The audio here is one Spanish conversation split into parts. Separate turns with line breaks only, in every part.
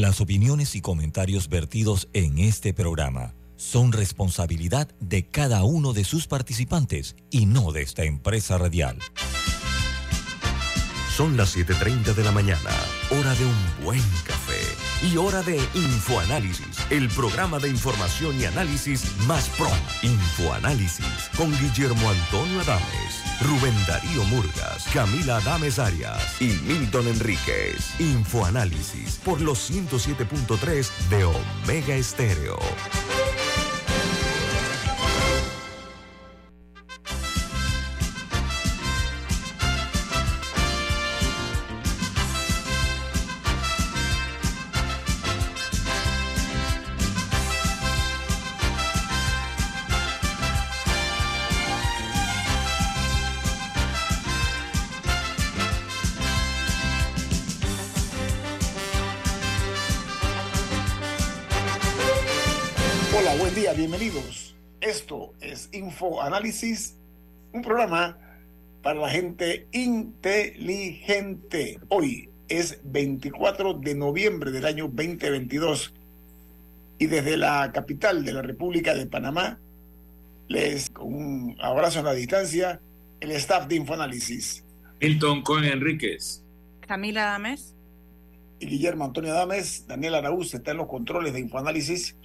Las opiniones y comentarios vertidos en este programa son responsabilidad de cada uno de sus participantes y no de esta empresa radial.
Son las 7.30 de la mañana, hora de un buen café y hora de Infoanálisis, el programa de información y análisis más pro. Infoanálisis con Guillermo Antonio Adames, Rubén Darío Murgas, Camila Adames Arias y Milton Enríquez. Infoanálisis por los 107.3 de Omega Estéreo.
Info Análisis, un programa para la gente inteligente. Hoy es 24 de noviembre del año 2022 y desde la capital de la República de Panamá les con un abrazo a la distancia el staff de Infoanálisis.
Milton con Enríquez.
Camila Adames.
Y Guillermo Antonio Adames, Daniel Araúz está en los controles de Infoanálisis.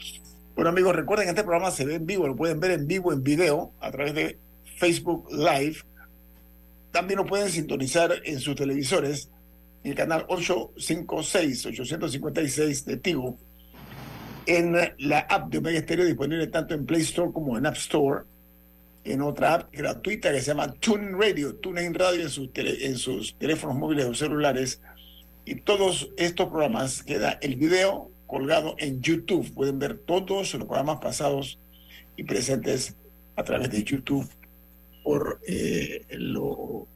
Bueno amigos, recuerden que este programa se ve en vivo, lo pueden ver en vivo en video a través de Facebook Live. También lo pueden sintonizar en sus televisores en el canal 856, 856 de Tigo, en la app de Omega Stereo disponible tanto en Play Store como en App Store, en otra app gratuita que se llama TuneIn Radio, TuneIn Radio en sus, en sus teléfonos móviles o celulares. Y todos estos programas queda el video colgado en YouTube. Pueden ver todos los programas pasados y presentes a través de YouTube por, eh, lo,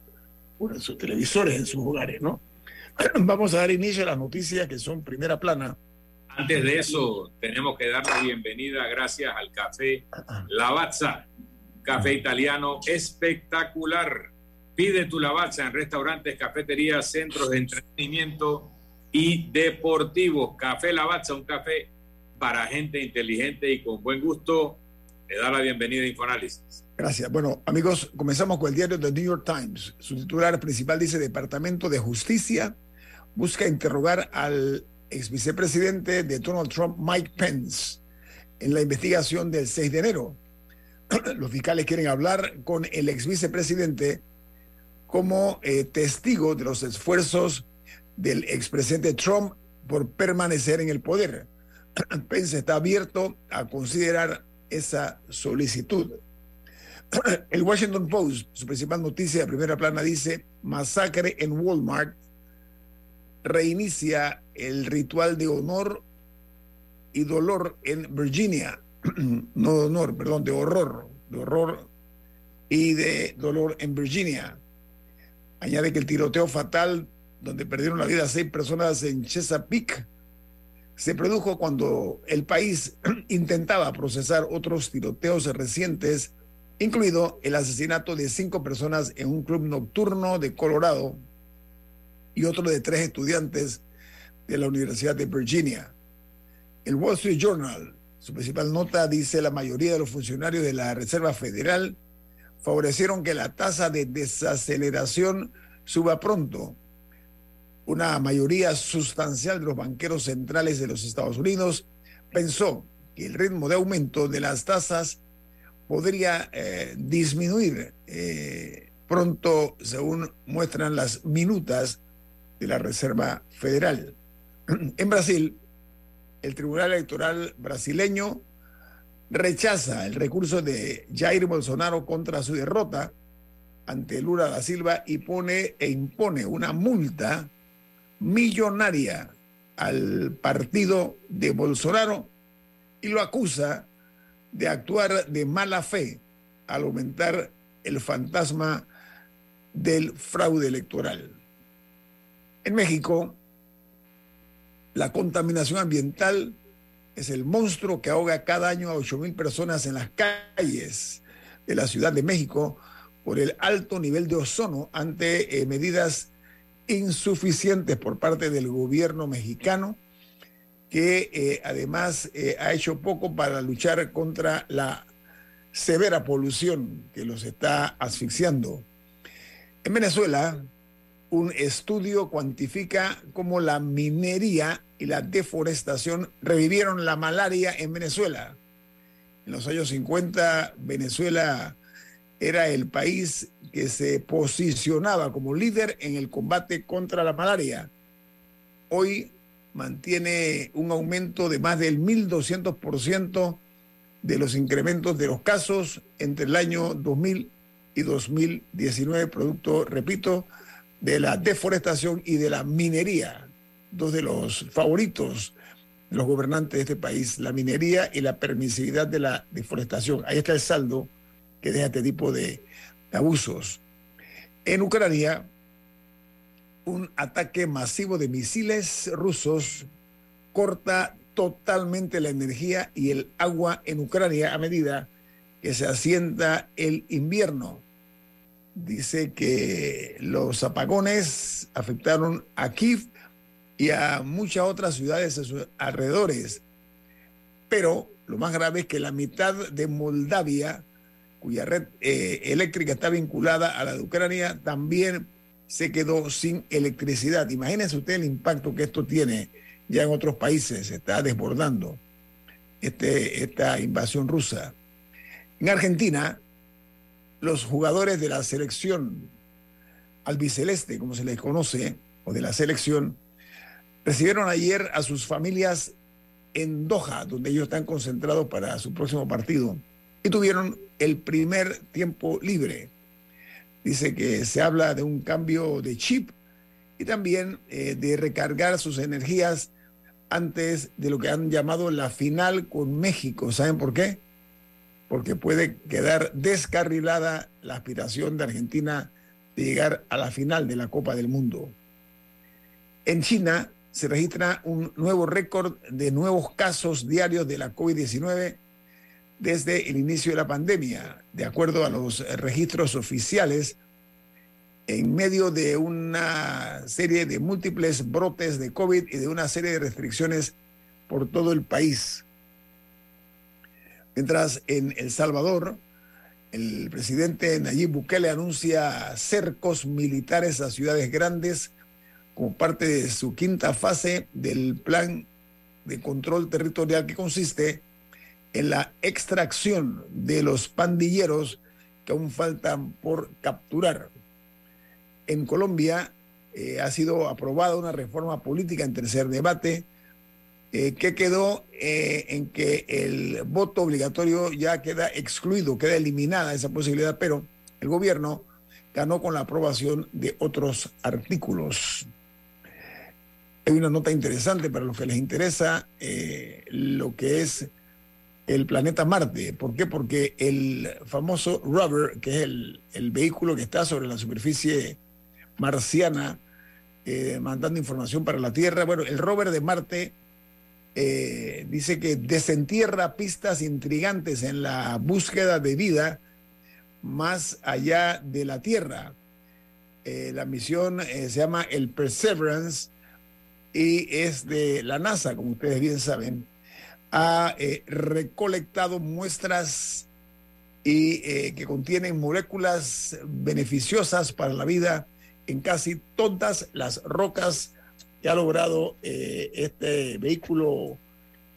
por sus televisores, en sus hogares, ¿no? Vamos a dar inicio a las noticias que son primera plana.
Antes de eso, tenemos que dar la bienvenida, gracias al café Lavazza, café italiano espectacular. Pide tu Lavazza en restaurantes, cafeterías, centros de entretenimiento y deportivos. Café Lavazza, un café para gente inteligente y con buen gusto. Le da la bienvenida a Infoanálisis.
Gracias. Bueno, amigos, comenzamos con el diario The New York Times. Su titular principal dice, Departamento de Justicia busca interrogar al ex vicepresidente de Donald Trump, Mike Pence, en la investigación del 6 de enero. Los fiscales quieren hablar con el ex vicepresidente como eh, testigo de los esfuerzos del expresidente Trump por permanecer en el poder. Pence está abierto a considerar esa solicitud. El Washington Post, su principal noticia de primera plana, dice, masacre en Walmart reinicia el ritual de honor y dolor en Virginia. No de honor, perdón, de horror, de horror y de dolor en Virginia. Añade que el tiroteo fatal donde perdieron la vida seis personas en Chesapeake, se produjo cuando el país intentaba procesar otros tiroteos recientes, incluido el asesinato de cinco personas en un club nocturno de Colorado y otro de tres estudiantes de la Universidad de Virginia. El Wall Street Journal, su principal nota dice la mayoría de los funcionarios de la Reserva Federal favorecieron que la tasa de desaceleración suba pronto una mayoría sustancial de los banqueros centrales de los Estados Unidos pensó que el ritmo de aumento de las tasas podría eh, disminuir eh, pronto, según muestran las minutas de la Reserva Federal. En Brasil, el Tribunal Electoral brasileño rechaza el recurso de Jair Bolsonaro contra su derrota ante Lula da Silva y pone e impone una multa millonaria al partido de Bolsonaro y lo acusa de actuar de mala fe al aumentar el fantasma del fraude electoral. En México, la contaminación ambiental es el monstruo que ahoga cada año a 8 mil personas en las calles de la Ciudad de México por el alto nivel de ozono ante eh, medidas insuficientes por parte del gobierno mexicano que eh, además eh, ha hecho poco para luchar contra la severa polución que los está asfixiando. En Venezuela, un estudio cuantifica cómo la minería y la deforestación revivieron la malaria en Venezuela. En los años 50, Venezuela era el país que se posicionaba como líder en el combate contra la malaria. Hoy mantiene un aumento de más del 1.200% de los incrementos de los casos entre el año 2000 y 2019, producto, repito, de la deforestación y de la minería, dos de los favoritos de los gobernantes de este país, la minería y la permisividad de la deforestación. Ahí está el saldo que deja este tipo de abusos. En Ucrania, un ataque masivo de misiles rusos corta totalmente la energía y el agua en Ucrania a medida que se asienta el invierno. Dice que los apagones afectaron a Kiev y a muchas otras ciudades a sus alrededores. Pero lo más grave es que la mitad de Moldavia, cuya red eh, eléctrica está vinculada a la de Ucrania, también se quedó sin electricidad. Imagínense usted el impacto que esto tiene ya en otros países, se está desbordando este, esta invasión rusa. En Argentina, los jugadores de la selección albiceleste, como se les conoce, o de la selección, recibieron ayer a sus familias en Doha, donde ellos están concentrados para su próximo partido, y tuvieron el primer tiempo libre. Dice que se habla de un cambio de chip y también eh, de recargar sus energías antes de lo que han llamado la final con México. ¿Saben por qué? Porque puede quedar descarrilada la aspiración de Argentina de llegar a la final de la Copa del Mundo. En China se registra un nuevo récord de nuevos casos diarios de la COVID-19 desde el inicio de la pandemia, de acuerdo a los registros oficiales, en medio de una serie de múltiples brotes de COVID y de una serie de restricciones por todo el país. Mientras en El Salvador, el presidente Nayib Bukele anuncia cercos militares a ciudades grandes como parte de su quinta fase del plan de control territorial que consiste en la extracción de los pandilleros que aún faltan por capturar. En Colombia eh, ha sido aprobada una reforma política en tercer debate eh, que quedó eh, en que el voto obligatorio ya queda excluido, queda eliminada esa posibilidad, pero el gobierno ganó con la aprobación de otros artículos. Hay una nota interesante para los que les interesa lo que es el planeta Marte. ¿Por qué? Porque el famoso rover, que es el, vehículo que está sobre la superficie marciana, eh, mandando información para la Tierra, bueno, el rover de Marte eh, dice que desentierra pistas intrigantes en la búsqueda de vida más allá de la Tierra. Eh, la misión se llama el Perseverance y es de la NASA, como ustedes bien saben ha eh, recolectado muestras y eh, que contienen moléculas beneficiosas para la vida en casi todas las rocas que ha logrado eh, este vehículo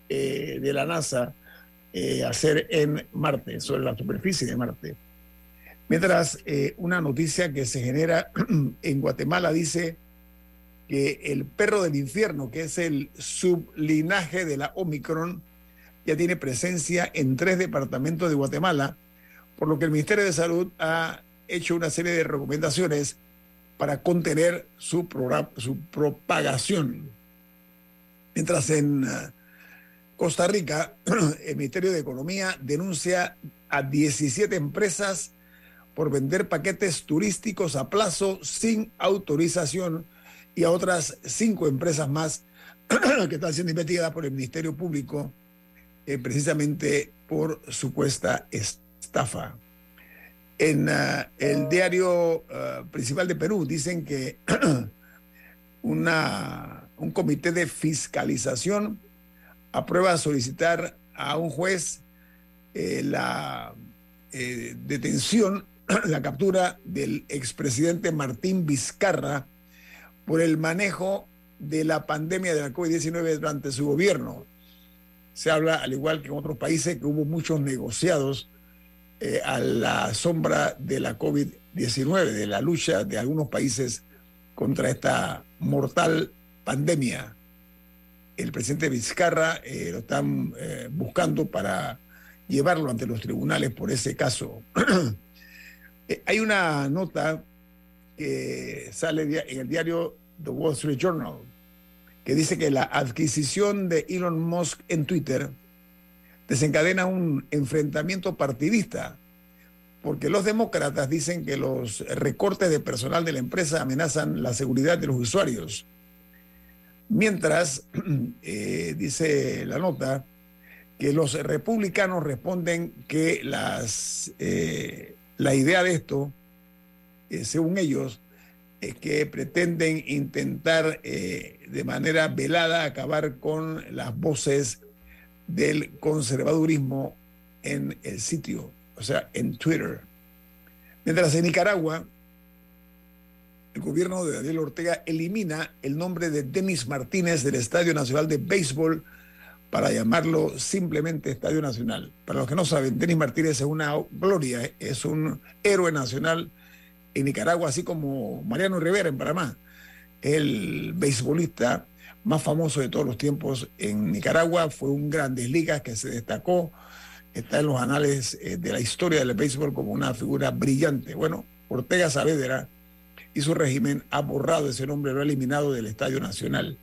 de la NASA hacer en Marte, sobre la superficie de Marte. Mientras una noticia que se genera en Guatemala dice que el perro del infierno, que es el sublinaje de la Omicron, ya tiene presencia en tres departamentos de Guatemala, por lo que el Ministerio de Salud ha hecho una serie de recomendaciones para contener su, su propagación. Mientras en uh, Costa Rica, el Ministerio de Economía denuncia a 17 empresas por vender paquetes turísticos a plazo sin autorización y a otras cinco empresas más que están siendo investigadas por el Ministerio Público eh, precisamente por supuesta estafa. En ah, el diario ah, principal de Perú dicen que una, un comité de fiscalización aprueba solicitar a un juez eh, la eh, detención, la captura del expresidente Martín Vizcarra por el manejo de la pandemia de la COVID-19 durante su gobierno. Se habla, al igual que en otros países, que hubo muchos negociados eh, a la sombra de la COVID-19, de la lucha de algunos países contra esta mortal pandemia. El presidente Vizcarra eh, lo están eh, buscando para llevarlo ante los tribunales por ese caso. Hay una nota que sale en el diario The Wall Street Journal que dice que la adquisición de Elon Musk en Twitter desencadena un enfrentamiento partidista, porque los demócratas dicen que los recortes de personal de la empresa amenazan la seguridad de los usuarios. Mientras, eh, dice la nota, que los republicanos responden que las, eh, la idea de esto, eh, según ellos, es que pretenden intentar de manera velada acabar con las voces del conservadurismo en el sitio, o sea, en Twitter. Mientras en Nicaragua, el gobierno de Daniel Ortega elimina el nombre de Denis Martínez del Estadio Nacional de Béisbol para llamarlo simplemente Estadio Nacional. Para los que no saben, Denis Martínez es una gloria, es un héroe nacional en Nicaragua, así como Mariano Rivera en Panamá el beisbolista más famoso de todos los tiempos en Nicaragua, fue un Grandes Ligas que se destacó, está en los anales eh, de la historia del béisbol como una figura brillante. Bueno, Ortega Saavedra y su régimen ha borrado ese nombre, lo ha eliminado del Estadio Nacional.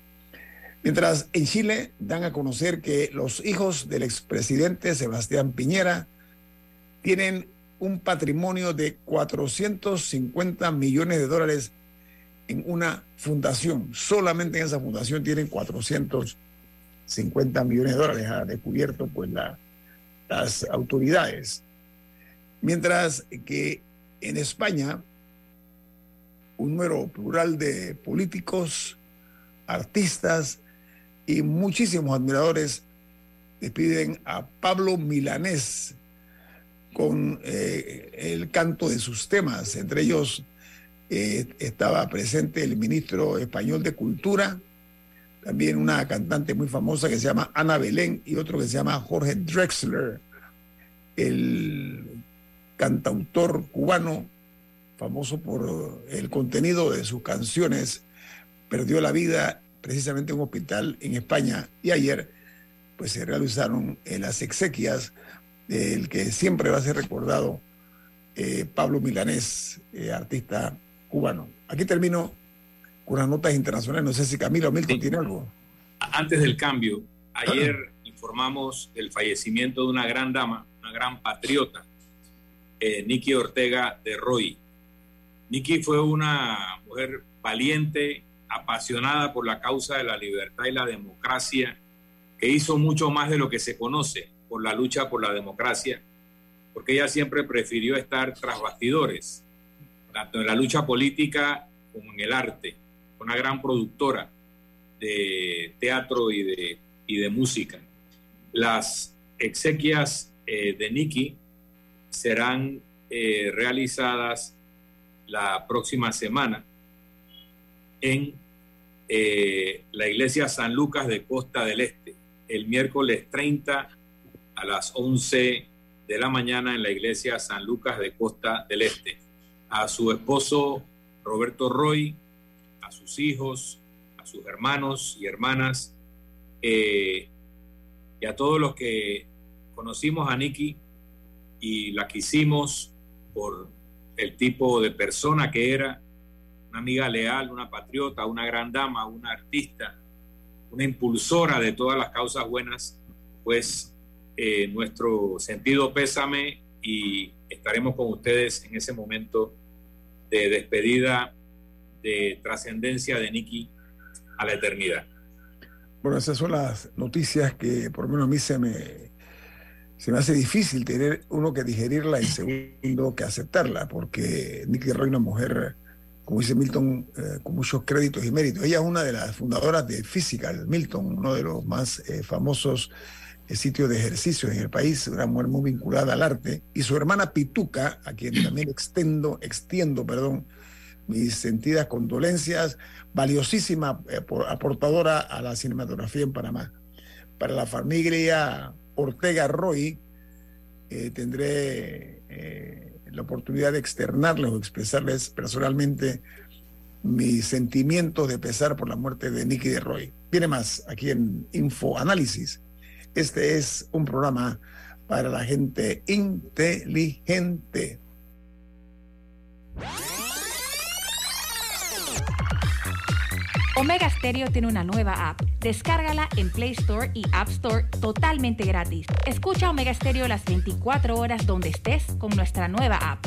Mientras en Chile dan a conocer que los hijos del expresidente Sebastián Piñera tienen un patrimonio de 450 millones de dólares en una fundación. Solamente en esa fundación tienen 450 millones de dólares, ha descubierto pues las autoridades. Mientras que en España, un número plural de políticos, artistas y muchísimos admiradores despiden a Pablo Milanés con eh, el canto de sus temas, entre ellos eh, estaba presente el ministro español de Cultura, también una cantante muy famosa que se llama Ana Belén y otro que se llama Jorge Drexler, el cantautor cubano famoso por el contenido de sus canciones, perdió la vida precisamente en un hospital en España. Y ayer pues se realizaron las exequias del que siempre va a ser recordado eh, Pablo Milanés, eh, artista cubano. Aquí termino con las notas internacionales. No sé si Camilo Milton tiene algo.
Antes del cambio, ayer informamos del fallecimiento de una gran dama, una gran patriota, eh, Nikki Ortega de Roy. Nikki fue una mujer valiente, apasionada por la causa de la libertad y la democracia, que hizo mucho más de lo que se conoce por la lucha por la democracia, porque ella siempre prefirió estar tras bastidores tanto en la lucha política como en el arte, una gran productora de teatro y de, y de música. Las exequias eh, de Nikki serán eh, realizadas la próxima semana en eh, la iglesia San Lucas de Costa del Este, el miércoles 30 a las 11 de la mañana en la iglesia San Lucas de Costa del Este. A su esposo Roberto Roy, a sus hijos, a sus hermanos y hermanas, eh, y a todos los que conocimos a Nikki y la quisimos por el tipo de persona que era, una amiga leal, una patriota, una gran dama, una artista, una impulsora de todas las causas buenas, pues eh, nuestro sentido pésame y estaremos con ustedes en ese momento de despedida, de trascendencia de Nicky a la eternidad.
Bueno, esas son las noticias que por lo menos a mí se me, se me hace difícil tener uno que digerirla y segundo que aceptarla, porque Nicky Roy, una mujer como dice Milton, eh, con muchos créditos y méritos. Ella es una de las fundadoras de Physical, Milton, uno de los más eh, famosos eh, sitios de ejercicio en el país, una mujer muy vinculada al arte, y su hermana Pituca, a quien también extendo, extiendo, perdón, mis sentidas condolencias, valiosísima aportadora a la cinematografía en Panamá. Para la familia Ortega Roy, tendré la oportunidad de externarles o expresarles personalmente mis sentimientos de pesar por la muerte de Nicky de Roy. Viene más aquí en Info Análisis. Este es un programa para la gente inteligente.
Omega Stereo tiene una nueva app. Descárgala en Play Store y App Store totalmente gratis. Escucha Omega Stereo las 24 horas donde estés con nuestra nueva app.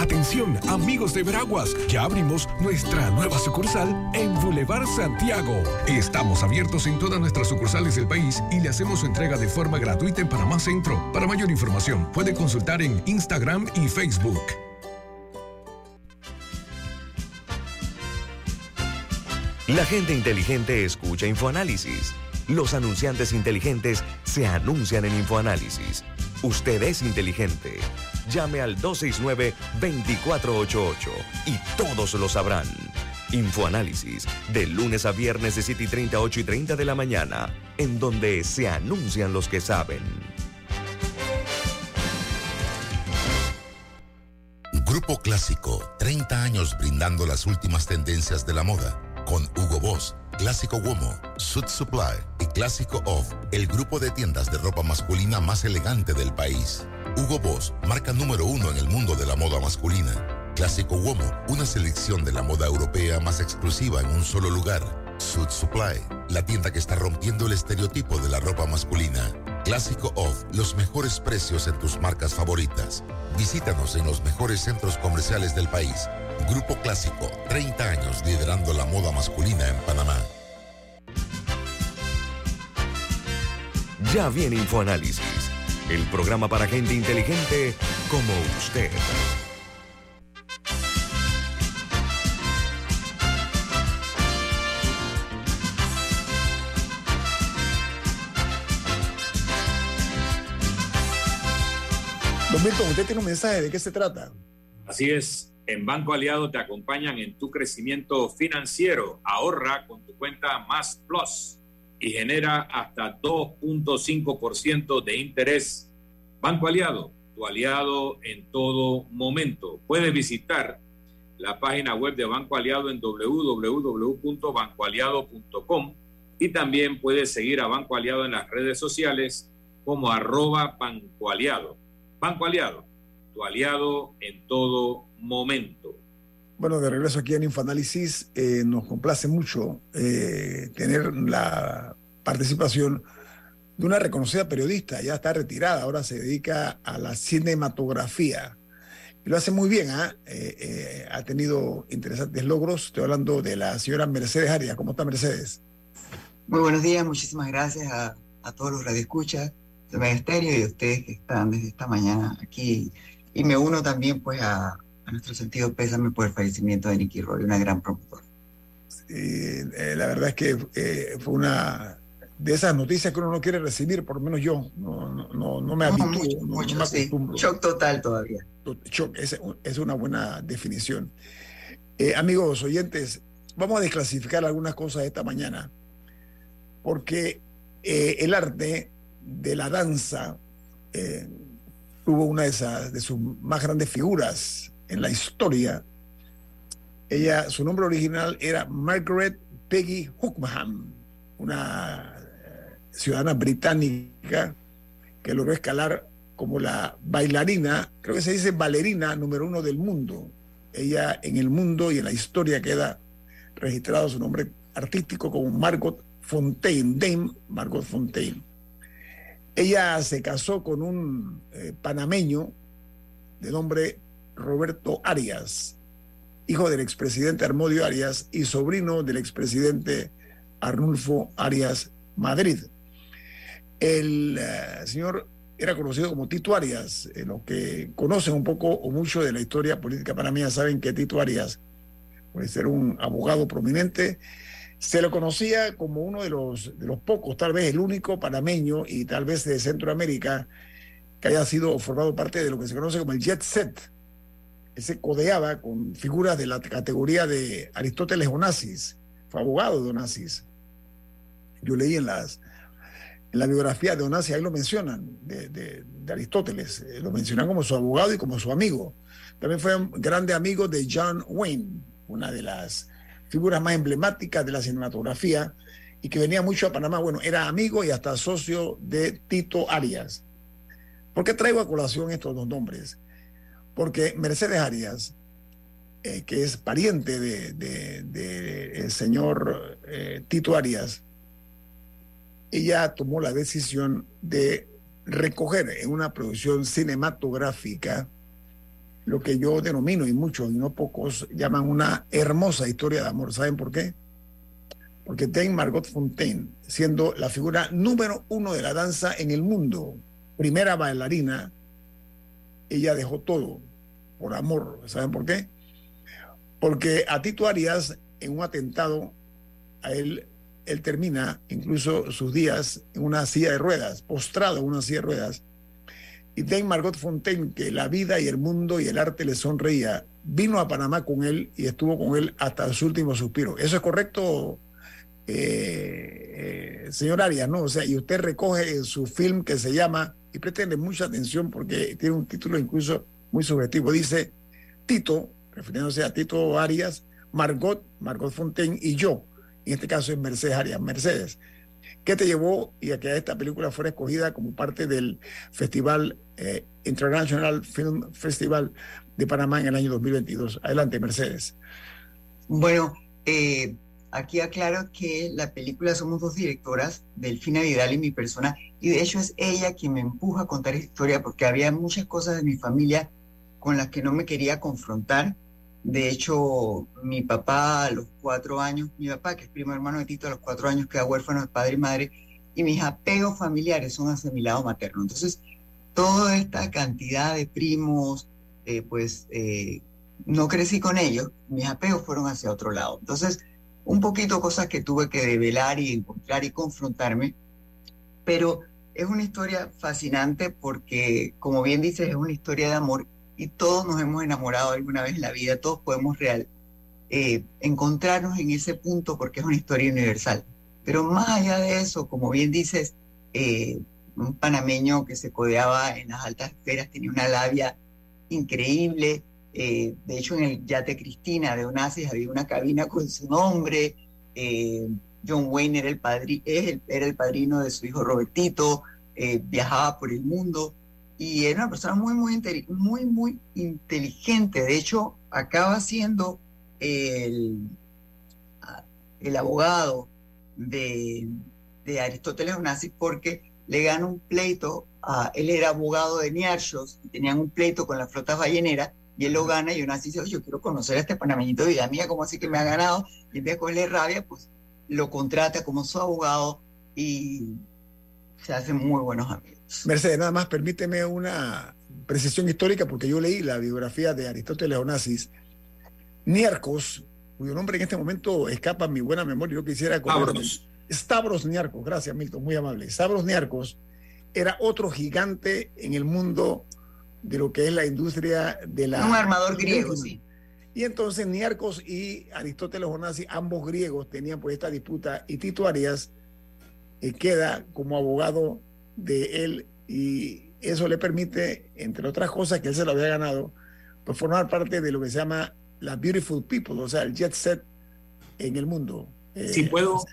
Atención, amigos de Veraguas, ya abrimos nuestra nueva sucursal en Boulevard Santiago. Estamos abiertos en todas nuestras sucursales del país y le hacemos su entrega de forma gratuita en Panamá Centro. Para mayor información, puede consultar en Instagram y Facebook.
La gente inteligente escucha InfoAnálisis. Los anunciantes inteligentes se anuncian en InfoAnálisis. Usted es inteligente. Llame al 269-2488 y todos lo sabrán. Infoanálisis, de lunes a viernes de 7 y 30, 8 y 30 de la mañana, en donde se anuncian los que saben.
Grupo Clásico, 30 años brindando las últimas tendencias de la moda con Hugo Boss, Clásico Womo, Suit Supply y Clásico Off, el grupo de tiendas de ropa masculina más elegante del país. Hugo Boss, marca número uno en el mundo de la moda masculina. Clásico Womo, una selección de la moda europea más exclusiva en un solo lugar. Suit Supply, la tienda que está rompiendo el estereotipo de la ropa masculina. Clásico Off, los mejores precios en tus marcas favoritas. Visítanos en los mejores centros comerciales del país Grupo Clásico, 30 años liderando la moda masculina en Panamá.
Ya viene InfoAnálisis, el programa para gente inteligente como usted.
Don Milton, usted tiene un mensaje, ¿de qué se trata?
Así es, en Banco Aliado te acompañan en tu crecimiento financiero. Ahorra con tu cuenta Más Plus y genera hasta 2.5% de interés. Banco Aliado, tu aliado en todo momento. Puedes visitar la página web de Banco Aliado en www.bancoaliado.com y también puedes seguir a Banco Aliado en las redes sociales como arroba Banco Aliado. Banco Aliado, tu aliado en todo momento.
Bueno, de regreso aquí en Infoanálisis, eh, nos complace mucho eh, tener la participación de una reconocida periodista, ya está retirada, ahora se dedica a la cinematografía. Y lo hace muy bien, ¿ah? eh, ha tenido interesantes logros. Estoy hablando de la señora Mercedes Arias. ¿Cómo está Mercedes?
Muy buenos días, muchísimas gracias a, a todos los radioescuchas de Ministerio y a ustedes que están desde esta mañana aquí y me uno también pues a, nuestro sentido pésame por el fallecimiento de Nicky Roy, una gran promotora.
Eh, la verdad es que eh, fue una de esas noticias que uno no quiere recibir, por lo menos yo, no, no, no me habitúo,
mucho, me acostumbro. Shock total todavía.
Shock, es, es una buena definición. Eh, amigos oyentes, vamos a desclasificar algunas cosas esta mañana, porque el arte de la danza tuvo una de, esas, de sus más grandes figuras en la historia. Ella, su nombre original era Margaret Peggy Hookham, una eh, ciudadana británica que logró escalar como la bailarina, creo que se dice bailarina número uno del mundo. Ella en el mundo y en la historia queda registrado su nombre artístico como Margot Fontaine, Dame Margot Fontaine. Ella se casó con un eh, panameño de nombre Roberto Arias, hijo del expresidente Armodio Arias y sobrino del expresidente Arnulfo Arias Madrid. El eh, señor era conocido como Tito Arias. Eh, los que conocen un poco o mucho de la historia política panameña saben que Tito Arias puede ser un abogado prominente. Se lo conocía como uno de los, de los pocos, tal vez el único panameño y tal vez de Centroamérica que haya sido formado parte de lo que se conoce como el jet set. Se codeaba con figuras de la categoría de Aristóteles Onassis, fue abogado de Onassis. Yo leí en las la biografía de Onassis, ahí lo mencionan, de, Aristóteles, eh, lo mencionan como su abogado y como su amigo. También fue un grande amigo de John Wayne, una de las figuras más emblemáticas de la cinematografía y que venía mucho a Panamá. Bueno, era amigo y hasta socio de Tito Arias. ¿Por qué traigo a colación estos dos nombres? Porque Mercedes Arias, eh, que es pariente del de, señor eh, Tito Arias, ella tomó la decisión de recoger en una producción cinematográfica lo que yo denomino, y muchos y no pocos, llaman una hermosa historia de amor. ¿Saben por qué? Porque Dame Margot Fontaine, siendo la figura número uno de la danza en el mundo, primera bailarina, ella dejó todo por amor. ¿Saben por qué? Porque a Tito Arias, en un atentado, a él él termina incluso sus días en una silla de ruedas, postrado en una silla de ruedas. Y Dame Margot Fontaine, que la vida y el mundo y el arte le sonreía, vino a Panamá con él y estuvo con él hasta su último suspiro. ¿Eso es correcto, eh, eh, señor Arias? ¿no? O sea, y usted recoge en su film que se llama, y pretende mucha atención porque tiene un título incluso muy subjetivo, dice Tito, refiriéndose a Tito Arias, Margot, Margot Fontaine y yo en este caso es Mercedes Arias Mercedes. ¿Qué te llevó y a que esta película fuera escogida como parte del Festival eh, International Film Festival de Panamá en el año 2022? Adelante, Mercedes.
Bueno, eh, aquí aclaro que la película somos dos directoras, Delfina Vidal y mi persona, y de hecho es ella quien me empuja a contar esta historia porque había muchas cosas de mi familia con las que no me quería confrontar de hecho, mi papá a los cuatro años, mi papá, que es primo hermano de Tito, a los cuatro años queda huérfano de padre y madre, y mis apegos familiares son hacia mi lado materno. Entonces, toda esta cantidad de primos, eh, pues eh, no crecí con ellos, mis apegos fueron hacia otro lado. Entonces, un poquito cosas que tuve que develar y encontrar y confrontarme, pero es una historia fascinante porque, como bien dices, es una historia de amor y todos nos hemos enamorado alguna vez en la vida, todos podemos real, eh, encontrarnos en ese punto porque es una historia universal. Pero más allá de eso, como bien dices, eh, un panameño que se codeaba en las altas esferas tenía una labia increíble. Eh, de hecho, en el yate Cristina de Onassis había una cabina con su nombre. John Wayne era el, padri era el padrino de su hijo Robertito, viajaba por el mundo y era una persona muy, muy, muy, muy inteligente. De hecho, acaba siendo el, el abogado de, de Aristóteles Onassis porque le gana un pleito, él era abogado de Niarchos, y tenían un pleito con las flotas balleneras, y él lo gana, y Onassis dice, yo quiero conocer a este panameñito vida mía, ¿cómo así que me ha ganado? Y en vez de cogerle rabia, pues lo contrata como su abogado y se hacen muy buenos amigos.
Mercedes, nada más permíteme una precisión histórica porque yo leí la biografía de Aristóteles Onassis. Niarcos, cuyo nombre en este momento escapa a mi buena memoria, yo quisiera
Stavros.
Stavros Niarcos, gracias Milton, muy amable. Stavros Niarcos era otro gigante en el mundo de lo que es la industria de la...
Un armador griego, sí.
Y entonces Niarcos y Aristóteles Onassis, ambos griegos, tenían pues esta disputa y Tito Arias eh, queda como abogado de él y eso le permite, entre otras cosas que él se lo había ganado, pues formar parte de lo que se llama la Beautiful People, o sea, el jet set en el mundo.
Si eh, puedo,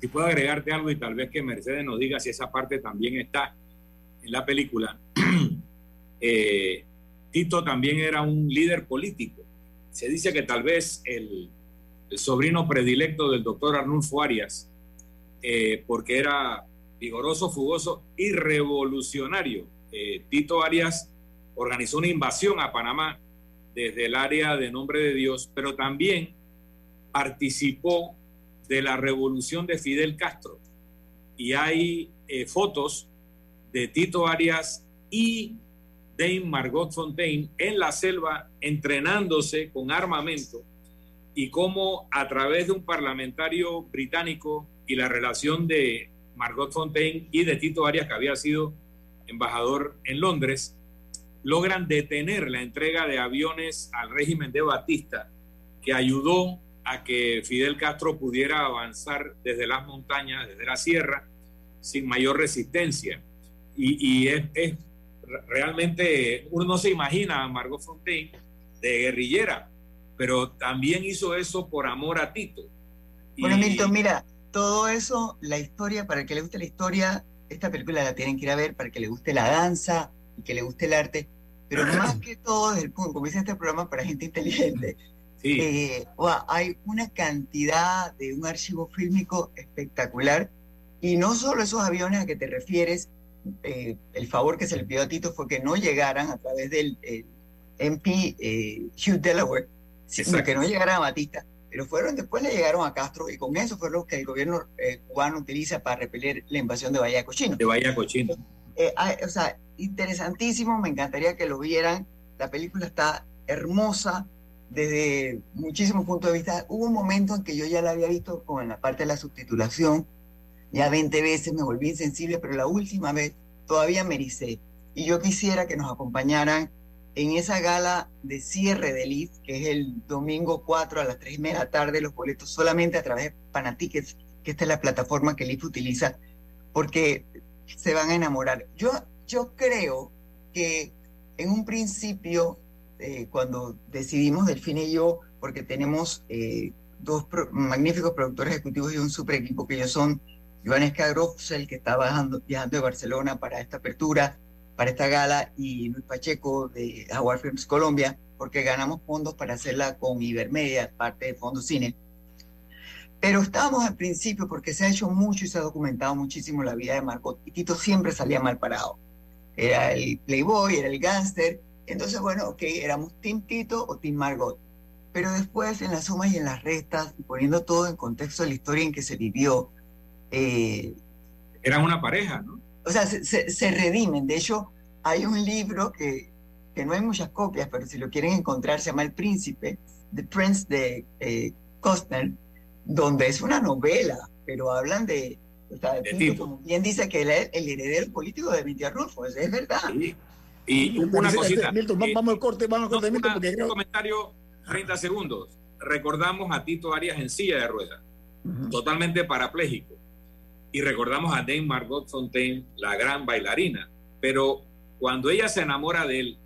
si puedo agregarte algo y tal vez que Mercedes nos diga si esa parte también está en la película. eh, Tito también era un líder político. Se dice que tal vez el, sobrino predilecto del doctor Arnulfo Arias, eh, porque era vigoroso, fugoso y revolucionario. Eh, Tito Arias organizó una invasión a Panamá desde el área de Nombre de Dios, pero también participó de la revolución de Fidel Castro. Y hay eh, fotos de Tito Arias y Dame Margot Fontaine en la selva entrenándose con armamento y cómo a través de un parlamentario británico y la relación de Margot Fontaine y de Tito Arias, que había sido embajador en Londres, logran detener la entrega de aviones al régimen de Batista, que ayudó a que Fidel Castro pudiera avanzar desde las montañas, desde la sierra, sin mayor resistencia. Y, es, realmente, uno no se imagina a Margot Fontaine de guerrillera, pero también hizo eso por amor a Tito.
Bueno, Milton, mira, todo eso, la historia, para que le guste la historia, esta película la tienen que ir a ver para que le guste la danza y que le guste el arte, pero más que todo desde el punto, como dice este programa para gente inteligente, eh, hay una cantidad de un archivo fílmico espectacular y no solo esos aviones a que te refieres, eh, el favor que se le pidió a Tito fue que no llegaran a través del MP eh, Hugh Delaware, sino que no llegaran a Batista, pero fueron después le llegaron a Castro y con eso fue lo que el gobierno eh, cubano utiliza para repeler la invasión de Bahía Cochino.
De Bahía Cochino.
o sea, interesantísimo, me encantaría que lo vieran. La película está hermosa desde muchísimos puntos de vista. Hubo un momento en que yo ya la había visto con la parte de la subtitulación ya 20 veces me volví insensible, pero la última vez todavía me ericé. Y yo quisiera que nos acompañaran en esa gala de cierre del IF, que es el domingo 4 a las 3 y media de la tarde, los boletos solamente a través de Panatickets, que esta es la plataforma que el IF utiliza, porque se van a enamorar. Yo, yo creo que en un principio, eh, cuando decidimos Delfín y yo, porque tenemos eh, dos magníficos productores ejecutivos y un super equipo que ellos son Iván Grofsel, que está viajando de Barcelona para esta apertura, para esta gala, y Luis Pacheco de Jaguar Films Colombia, porque ganamos fondos para hacerla con Ibermedia, parte de Fondo Cine. Pero estábamos al principio porque se ha hecho mucho y se ha documentado muchísimo la vida de Margot. Y Tito siempre salía mal parado. Era el playboy, era el gángster. Entonces, bueno, ok, éramos Team Tito o Team Margot. Pero después, en las sumas y en las restas, poniendo todo en contexto de la historia en que se vivió,
eh, Eran una pareja, ¿no?
O sea, se, redimen. De hecho, hay un libro que, que no hay muchas copias, pero si lo quieren encontrar, se llama El Príncipe, The Prince de eh, Costner, donde es una novela, pero hablan de, o sea, como bien dice que él es el heredero político de Vitia Rulfo, es verdad.
Y una cosita.
Milton, vamos al corte, vamos al corte, Milton, porque
Un comentario, 30 segundos. Recordamos a Tito Arias en silla de ruedas, totalmente parapléjico y recordamos a Dame Margot Fontaine, la gran bailarina, pero cuando ella se enamora de él,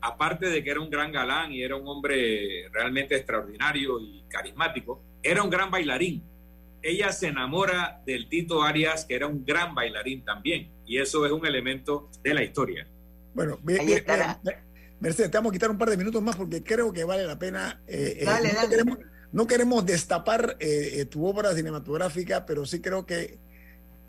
aparte de que era un gran galán y era un hombre realmente extraordinario y carismático, era un gran bailarín. Ella se enamora del Tito Arias, que era un gran bailarín también, y eso es un elemento de la historia.
Bueno, Mercedes, te vamos a quitar un par de minutos más porque creo que vale la pena. Eh, eh, no, Queremos, destapar eh, tu obra cinematográfica, pero sí creo que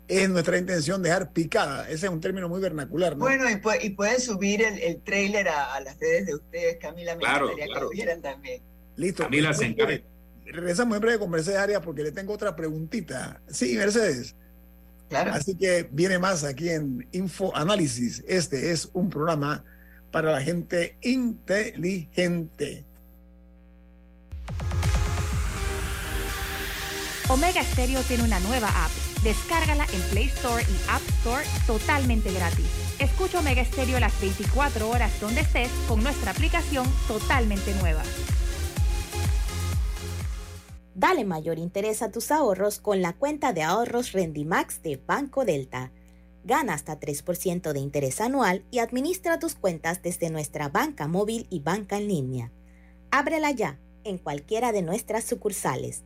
es nuestra intención dejar picada. Ese es un término muy vernacular, ¿no?
Bueno, y, pueden subir el, el trailer a, las redes de ustedes, Camila. Me
claro,
que lo vieran también.
Listo.
Camila se encarga.
Regresamos en breve con Mercedes Arias porque le tengo otra preguntita. Sí, Mercedes.
Claro.
Así que viene más aquí en Info Análisis. Este es un programa para la gente inteligente.
Omega Stereo tiene una nueva app. Descárgala en Play Store y App Store totalmente gratis. Escucha Omega Stereo las 24 horas donde estés con nuestra aplicación totalmente nueva.
Dale mayor interés a tus ahorros con la cuenta de ahorros Rendimax de Banco Delta. Gana hasta 3% de interés anual y administra tus cuentas desde nuestra banca móvil y banca en línea. Ábrela ya en cualquiera de nuestras sucursales.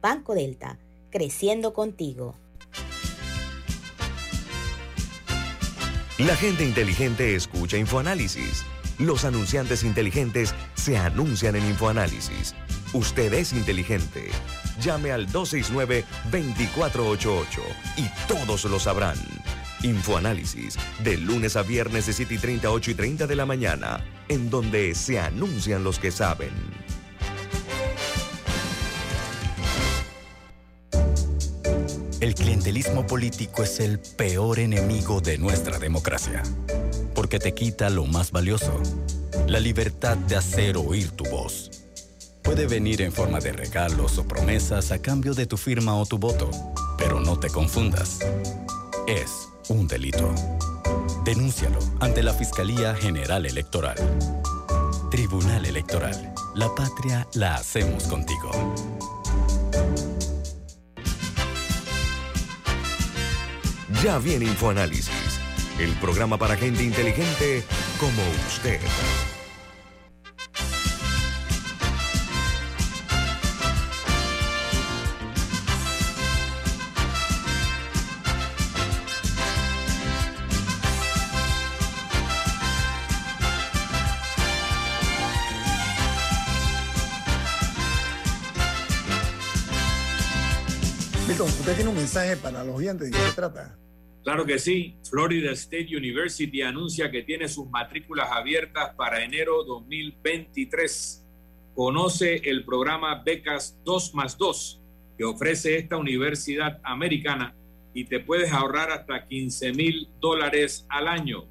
Banco Delta, creciendo contigo.
La gente inteligente escucha InfoAnálisis. Los anunciantes inteligentes se anuncian en InfoAnálisis. Usted es inteligente. Llame al 269-2488 y todos lo sabrán. Infoanálisis, de lunes a viernes de 7 y 30, 8 y 30 de la mañana, en donde se anuncian los que saben.
El clientelismo político es el peor enemigo de nuestra democracia, porque te quita lo más valioso, la libertad de hacer oír tu voz. Puede venir en forma de regalos o promesas a cambio de tu firma o tu voto, pero no te confundas. Es un delito. Denúncialo ante la Fiscalía General Electoral. Tribunal Electoral. La patria la hacemos contigo.
Ya viene InfoAnálisis, el programa para gente inteligente como usted.
Milton, usted tiene un mensaje para los oyentes. ¿De qué se trata?
Claro que sí. Florida State University anuncia que tiene sus matrículas abiertas para enero 2023. Conoce el programa Becas 2 más 2 que ofrece esta universidad americana y te puedes ahorrar hasta 15 mil dólares al año.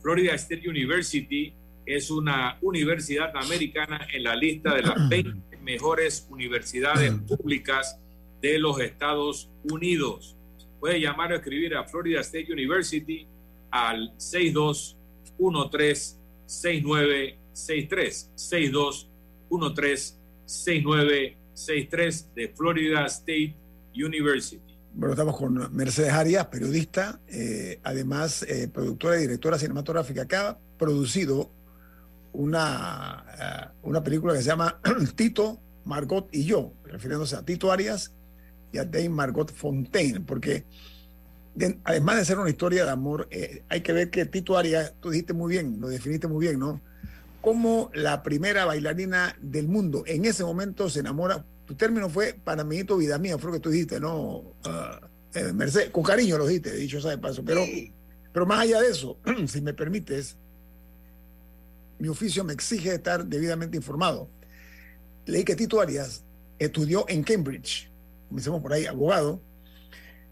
Florida State University es una universidad americana en la lista de las 20 mejores universidades públicas de los Estados Unidos. Puede llamar o escribir a Florida State University al 6213-6963. 6213-6963 de Florida State University.
Bueno, estamos con Mercedes Arias, periodista, eh, además eh, productora y directora cinematográfica, que ha producido una, uh, una película que se llama Tito, Margot y yo, refiriéndose a Tito Arias y a Dame Margot Fontaine, porque de, además de ser una historia de amor, eh, hay que ver que Tito Arias, tú dijiste muy bien, lo definiste muy bien, ¿no? Como la primera bailarina del mundo en ese momento se enamora, tu término fue para mi hito, vida mía, fue lo que tú dijiste, ¿no? Uh, eh, Mercedes, con cariño lo dijiste, dicho sea de paso, pero, sí. pero más allá de eso, si me permites, mi oficio me exige estar debidamente informado. Leí que Tito Arias estudió en Cambridge, comencemos por ahí, abogado,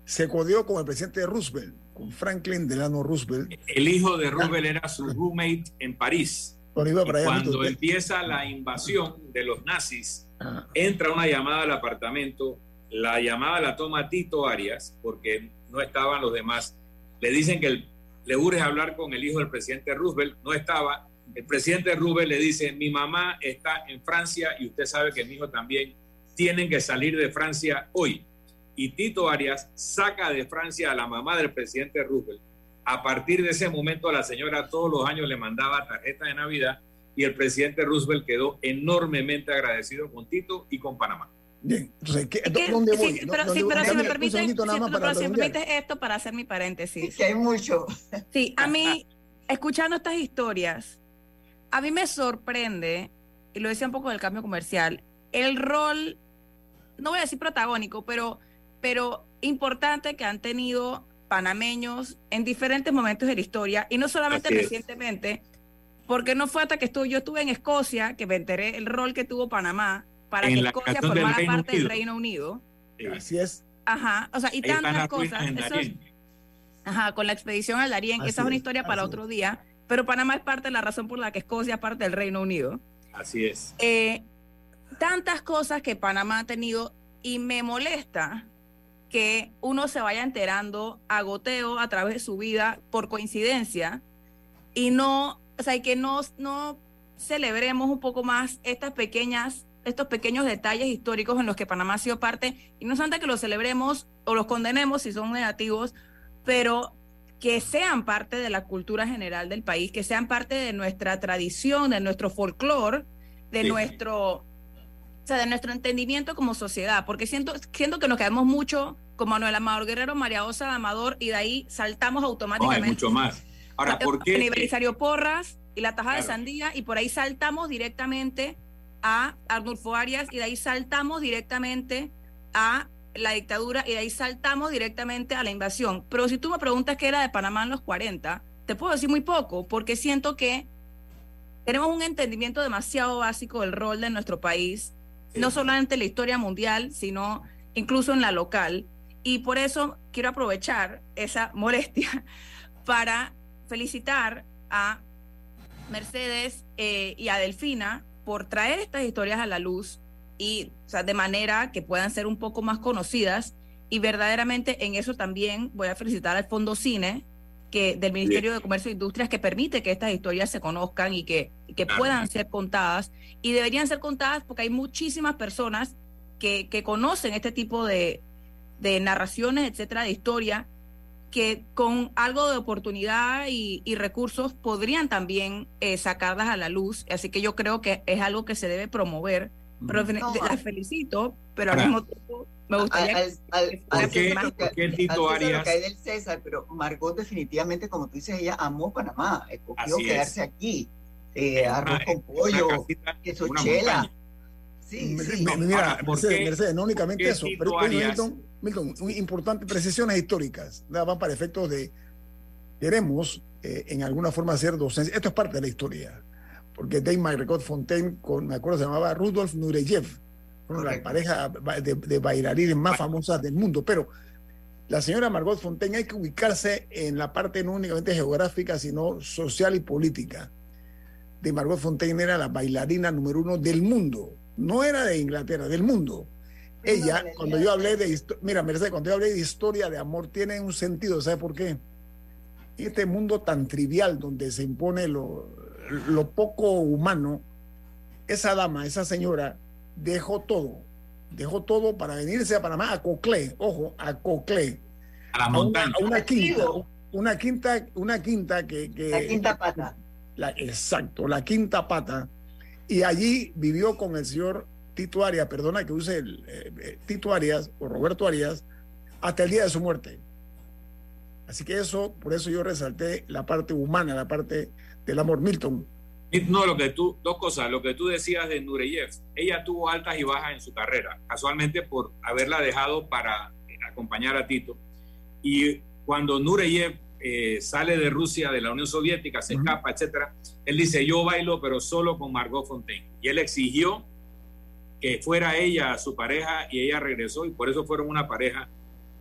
se codió con el presidente Roosevelt, con Franklin Delano Roosevelt.
El hijo de Roosevelt era su roommate en París.
Bueno,
allá, cuando empieza la invasión de los nazis, ah. entra una llamada al apartamento, la llamada la toma Tito Arias, porque no estaban los demás. Le dicen que el, le urge hablar con el hijo del presidente Roosevelt, no estaba. El presidente Roosevelt le dice, mi mamá está en Francia y usted sabe que mi hijo también tienen que salir de Francia hoy. Y Tito Arias saca de Francia a la mamá del presidente Roosevelt. A partir de ese momento, la señora todos los años le mandaba tarjetas de Navidad y el presidente Roosevelt quedó enormemente agradecido con Tito y con Panamá.
Bien, entonces, ¿qué,
¿qué?
¿dónde voy?
Sí, pero,
¿Dónde
sí,
voy?
pero si me sí, pero si permite esto para hacer mi paréntesis.
Que hay mucho.
Sí, a mí, escuchando estas historias, a mí me sorprende, y lo decía un poco del cambio comercial, el rol, no voy a decir protagónico, pero, pero importante que han tenido panameños en diferentes momentos de la historia, y no solamente
Así es.
recientemente, porque no fue hasta que estuve, yo estuve en Escocia que me enteré el rol que tuvo Panamá para
En
que Escocia
del
formara parte del. Reino Unido.
Así es.
Ajá, o sea, y
Ahí
tantas cosas. Eso es-. Ajá, con la expedición al Darién, esa es una
es,
historia para
así
otro día, pero Panamá es parte de la razón por la que Escocia es parte del Reino Unido.
Así es.
Eh, tantas cosas que Panamá ha tenido y me molesta que uno se vaya enterando a goteo a través de su vida por coincidencia y no, o sea, y que no, no celebremos un poco más estas pequeñas, estos pequeños detalles históricos en los que Panamá ha sido parte y no solamente que los celebremos o los condenemos si son negativos, pero que sean parte de la cultura general del país, que sean parte de nuestra tradición, de nuestro folclore, de
Sí.
nuestro, o sea, de nuestro entendimiento como sociedad, porque siento, siento que nos quedamos mucho con Manuel Amador Guerrero, María Osa Amador, y de ahí saltamos
No, hay
automáticamente
mucho más. Ahora, ¿por qué?
Aniversario Porras y la tajada de sandía, y por ahí saltamos directamente a Arnulfo Arias, y de ahí saltamos directamente a la dictadura, y de ahí saltamos directamente a la invasión. Pero si tú me preguntas qué era de Panamá en los 40, te puedo decir muy poco, porque siento que tenemos un entendimiento demasiado básico del rol de nuestro país, no solamente en la historia mundial, sino incluso en la local. Y por eso quiero aprovechar esa molestia para felicitar a Mercedes eh, y a Delfina por traer estas historias a la luz y o sea, de manera que puedan ser un poco más conocidas. Y verdaderamente en eso también voy a felicitar al Fondo Cine que del Ministerio de Comercio e Industrias que permite que estas historias se conozcan y que, que puedan ser contadas. Y deberían ser contadas porque hay muchísimas personas que, que conocen este tipo de, de narraciones, etcétera, de historia, que con algo de oportunidad y, recursos podrían también eh, sacarlas a la luz. Así que yo creo que es algo que se debe promover. Pero las felicito, pero al mismo tiempo me gustaría
al, al, al, que, Tito Arias del César, pero Margot definitivamente, como tú dices, ella amó Panamá, escogió quedarse aquí, eh, arroz con pollo, queso chela.
Sí, sí. Mira, Mercedes, Mercedes, no únicamente eso, pero Milton, Milton, importantes precisiones históricas, van para efectos de queremos eh, en alguna forma hacer docencia. Esto es parte de la historia, porque Dave Margot Fontaine, con, me acuerdo se llamaba Rudolf Nureyev, fueron la pareja de, de, bailarines más famosas del mundo, pero la señora Margot Fontaine hay que ubicarse en la parte no únicamente geográfica, sino social y política. De Margot Fontaine era la bailarina número uno del mundo, no era de Inglaterra, del mundo. Ella, cuando yo hablé de mira, Mercedes, cuando yo hablé de historia de amor, tiene un sentido, ¿sabe por qué? En este mundo tan trivial donde se impone lo, lo poco humano, esa dama, esa señora, dejó todo, dejó todo para venirse a Panamá, a Coclé, ojo, a Coclé.
A la montaña.
A una, quinta, una quinta, una quinta que,
La quinta pata.
La, exacto, la quinta pata. Y allí vivió con el señor Tito Arias, perdona que use el, eh, eh, Tito Arias o Roberto Arias, hasta el día de su muerte. Así que eso, por eso yo resalté la parte humana, la parte del amor. Milton.
No, lo que tú, dos cosas, lo que tú decías de Nureyev, ella tuvo altas y bajas en su carrera, casualmente por haberla dejado para acompañar a Tito. Y cuando Nureyev eh, sale de Rusia, de la Unión Soviética, se escapa, etcétera, él dice, yo bailo, pero solo con Margot Fontaine. Y él exigió que fuera ella su pareja y ella regresó y por eso fueron una pareja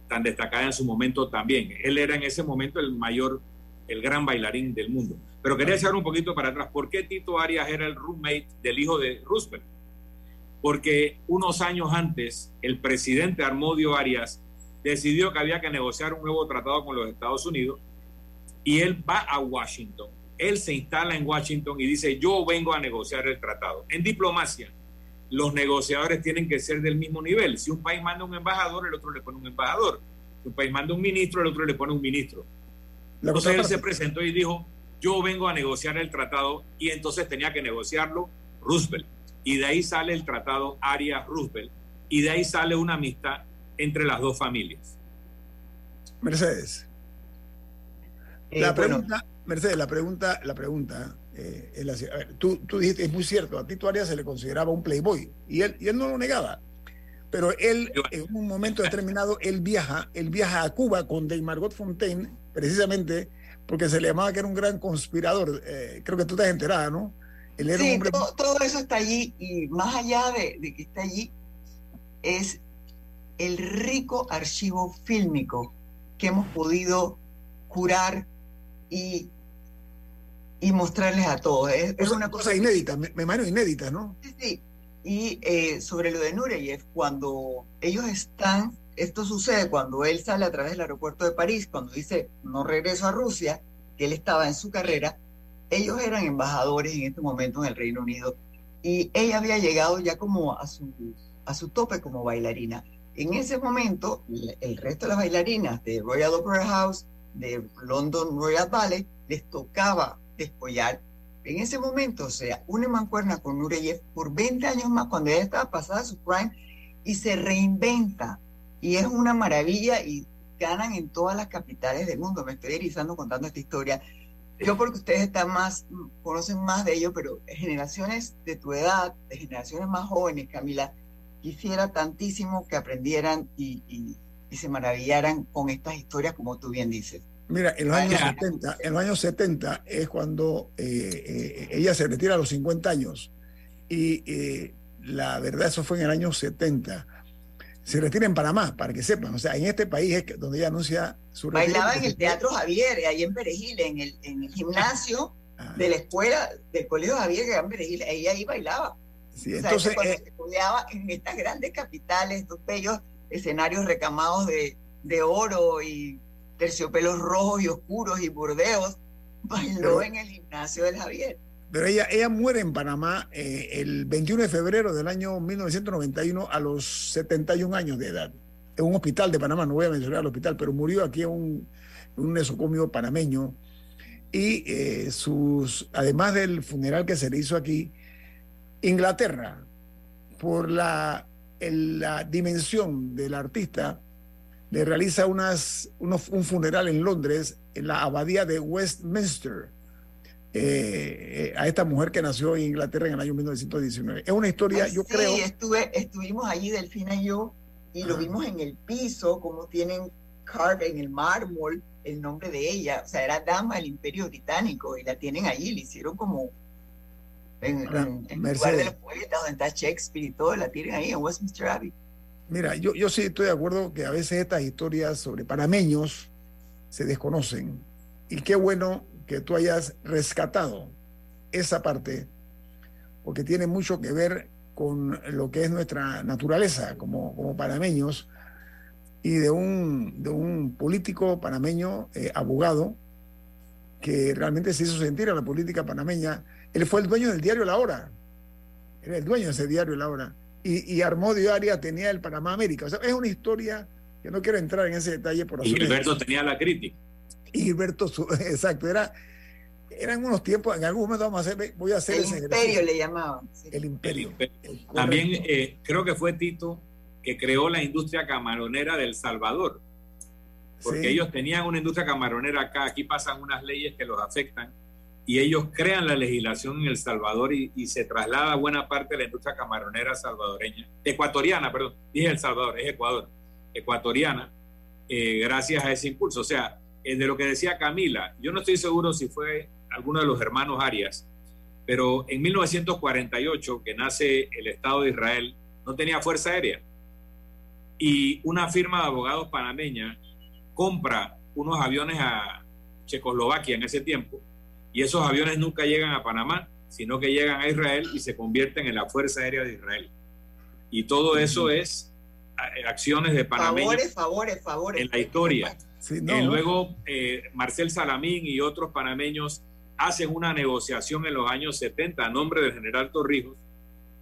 tan destacada en su momento también. Él era en ese momento el mayor, el gran bailarín del mundo. Pero quería echar un poquito para atrás. ¿Por qué Tito Arias era el roommate del hijo de Roosevelt? Porque unos años antes el presidente Armodio Arias decidió que había que negociar un nuevo tratado con los Estados Unidos y él va a Washington. Él se instala en Washington y dice, yo vengo a negociar el tratado. En diplomacia, los negociadores tienen que ser del mismo nivel. Si un país manda un embajador, el otro le pone un embajador. Si un país manda un ministro, el otro le pone un ministro. Entonces él se presentó y dijo, yo vengo a negociar el tratado y entonces tenía que negociarlo Roosevelt. Y de ahí sale el tratado Arias-Roosevelt y de ahí sale una amistad entre las dos familias.
Mercedes. Eh, la pregunta, Mercedes, la pregunta, la pregunta eh, tú, tú, dijiste, es muy cierto, a Tito Arias se le consideraba un playboy y él, y él no lo negaba. Pero él, en un momento determinado, él viaja, él viaja a Cuba con de Margot Fontaine, precisamente porque se le llamaba que era un gran conspirador. Eh, creo que tú estás enterada, ¿no?
Él era sí, todo, eso está allí y más allá de, de que está allí, es el rico archivo fílmico que hemos podido curar y y mostrarles a todos. Es,
una cosa inédita, me, imagino inédita, ¿no?
Sí, sí. Y eh, sobre lo de Nureyev, cuando ellos están, esto sucede cuando él sale a través del aeropuerto de París, cuando dice no regreso a Rusia, que él estaba en su carrera, ellos eran embajadores en este momento en el Reino Unido y ella había llegado ya como a su, a su tope como bailarina. En ese momento, el resto de las bailarinas de Royal Opera House, de London Royal Ballet, les tocaba despollar. En ese momento, o sea, une mancuerna con Nureyev por 20 años más, cuando ella estaba pasada su prime, y se reinventa. Y es una maravilla y ganan en todas las capitales del mundo. Me estoy erizando contando esta historia. yo porque ustedes están más, conocen más de ello, pero generaciones de tu edad, de generaciones más jóvenes, Camila, quisiera tantísimo que aprendieran y, y, se maravillaran con estas historias como tú bien dices.
Mira, en los años 70, en los años 70 es cuando eh, eh, ella se retira a los 50 años y eh, la verdad eso fue en el año 70 se retira en Panamá, para que sepan. O sea, en este país es donde ella anuncia su
retiro. Bailaba en el Teatro Javier, ahí en Perejil, en el, en el gimnasio ah. de la escuela del Colegio Javier, que en Perejil, ella ahí bailaba.
Sí, entonces,
cuando eh, se estudiaba en estas grandes capitales, estos bellos escenarios recamados de, de oro y terciopelos rojos y oscuros y burdeos, bailó en el gimnasio del Javier.
Pero ella, ella muere en Panamá eh, el 21 de febrero del año 1991 a los 71 años de edad. En un hospital de Panamá, no voy a mencionar el hospital, pero murió aquí en un, un nesocomio panameño. Y eh, sus, además del funeral que se le hizo aquí, Inglaterra, por la, la dimensión del artista, le realiza unas, un funeral en Londres, en la abadía de Westminster eh, a esta mujer que nació en Inglaterra en el año 1919. Es una historia, yo
sí,
creo.
Estuve, estuvimos allí, Delfina y yo, y lo vimos en el piso, como tienen carve en el mármol el nombre de ella. O sea, era dama del Imperio Británico y la tienen allí, le hicieron como en, el lugar de los poetas, donde está Shakespeare y todo, la tienen ahí en Westminster Abbey.
Mira, yo, yo sí estoy de acuerdo que a veces estas historias sobre panameños se desconocen. Y qué bueno que tú hayas rescatado esa parte, porque tiene mucho que ver con lo que es nuestra naturaleza como, como panameños y de un, de un político panameño, eh, abogado, que realmente se hizo sentir a la política panameña. Él fue el dueño del diario La Hora, era el dueño de ese diario La Hora, y, y armó diaria, tenía el Panamá América. O sea, es una historia que no quiero entrar en ese detalle por
Y Gilberto tenía la crítica.
Gilberto, exacto, era, eran unos tiempos, en algún momento vamos a hacer, voy a hacer
el imperio le llamaban.
El imperio.
También eh, creo que fue Tito que creó la industria camaronera del Salvador, porque ellos tenían una industria camaronera acá, aquí pasan unas leyes que los afectan y ellos crean la legislación en El Salvador y, se traslada buena parte de la industria camaronera salvadoreña, ecuatoriana, perdón, dije El Salvador, es Ecuador, ecuatoriana, eh, gracias a ese impulso. O sea, de lo que decía Camila, yo no estoy seguro si fue alguno de los hermanos Arias, pero en 1948, que nace el Estado de Israel, no tenía fuerza aérea. Y una firma de abogados panameña compra unos aviones a Checoslovaquia en ese tiempo, y esos aviones nunca llegan a Panamá, sino que llegan a Israel y se convierten en la Fuerza Aérea de Israel. Y todo eso es eh, acciones de panameños
favores, favores,
en la historia. Eh, luego, eh, Marcel Salamín y otros panameños hacen una negociación en los años 70 a nombre del general Torrijos